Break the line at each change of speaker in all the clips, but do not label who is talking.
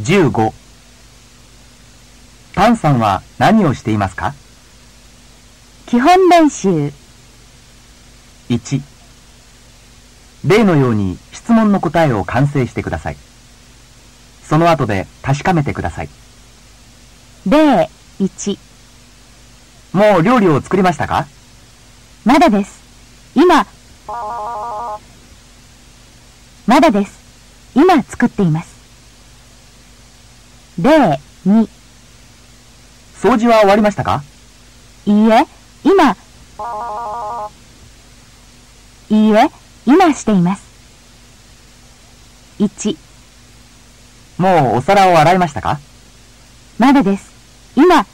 15タンさんは何をしていますか？
基本練習。
1例のように質問の答えを完成してください。その後で確かめてください。
例1。
もう料理を作りましたか？
まだです。今、まだです。今作っています。例2。
掃除は終わりましたか？
いいえ、今、いいえ、今しています。1、
もうお皿を洗いましたか？
まだです。今、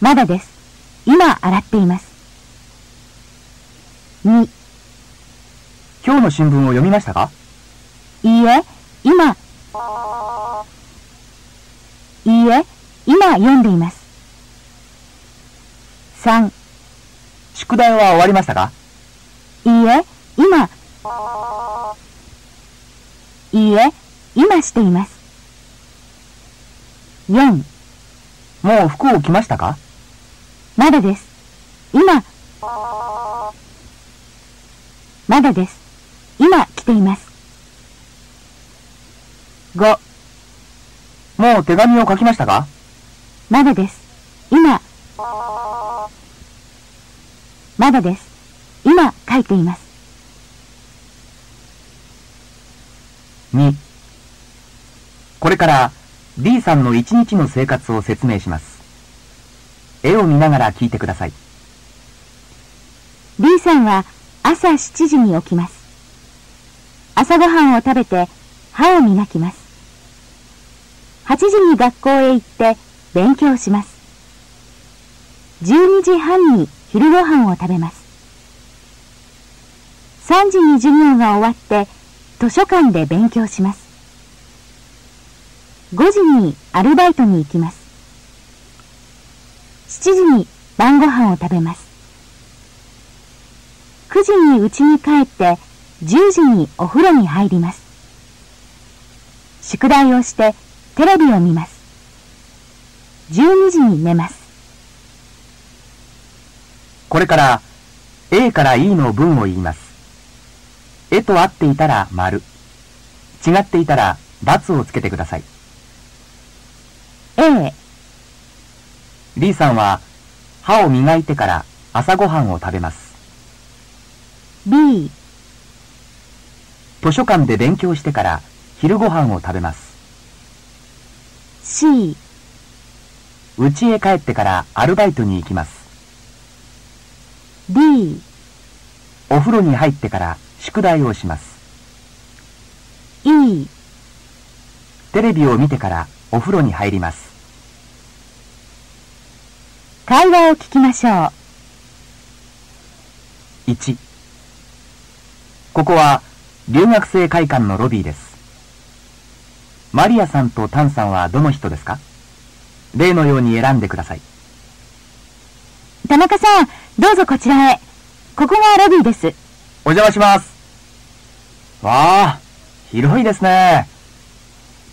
まだです。今洗っています。2、
今日の新聞を読みましたか？
いいえ、今、いいえ、今読んでいます。3、
宿題は終わりましたか？
いいえ、今、いいえ、今しています。4、
もう服を着ましたか？
まだです。今、まだです。今来ています。5、
もう手紙を書きましたか？
まだです。今、まだです。今書いています。
2これから D さんの一日の生活を説明します。絵を見ながら聞いてください。
D さんは朝7時に起きます。朝ごはんを食べて歯を磨きます。8時に学校へ行って勉強します。12時半に昼ごはんを食べます。3時に授業が終わって図書館で勉強します。5時にアルバイトに行きます。7時に晩ご飯を食べます。9時に家に帰って10時にお風呂に入ります。宿題をしてテレビを見ます。12時に寝ます。
これから A から E の文を言います。絵と合っていたら丸。違っていたら×をつけてください。
A、
D さんは歯を磨いてから朝ごはんを食べます。
B、
図書館で勉強してから昼ごはんを食べます。
C、
家へ帰ってからアルバイトに行きます。
D、
お風呂に入ってから宿題をします。
E、
テレビを見てからお風呂に入ります。
会話を聞きましょう。
1ここは留学生会館のロビーです。マリアさんとタンさんはどの人ですか？例のように選んでください。
田中さん、どうぞこちらへ。ここがロビーです。
お邪魔します。わあ、広いですね。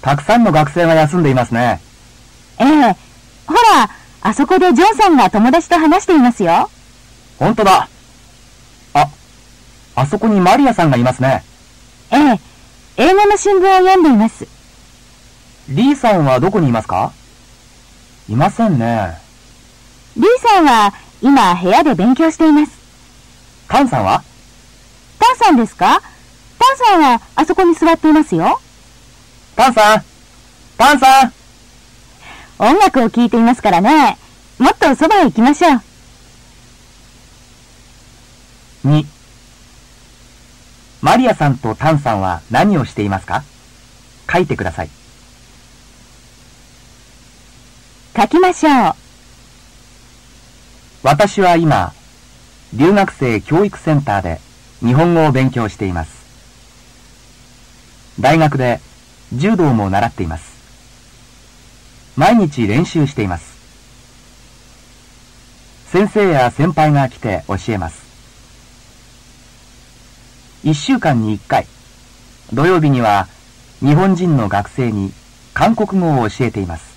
たくさんの学生が休んでいますね。
ええ。ほら、あそこでジョンさんが友達と話していますよ。
本当だ。あ、あそこにマリアさんがいますね。
ええ。英語の新聞を読んでいます。
リーさんはどこにいますか？いませんね。
リーさんは今部屋で勉強しています。
タンさんは？
タンさんですか？タンさんはあそこに座っていますよ。
タンさんタンさん
音楽を聴いていますからね。もっとそばへ行きましょう。
2マリアさんとタンさんは何をしていますか？書いてください。
書きましょう。
私は今、留学生教育センターで日本語を勉強しています。大学で柔道も習っています。毎日練習しています。先生や先輩が来て教えます。一週間に一回、土曜日には日本人の学生に韓国語を教えています。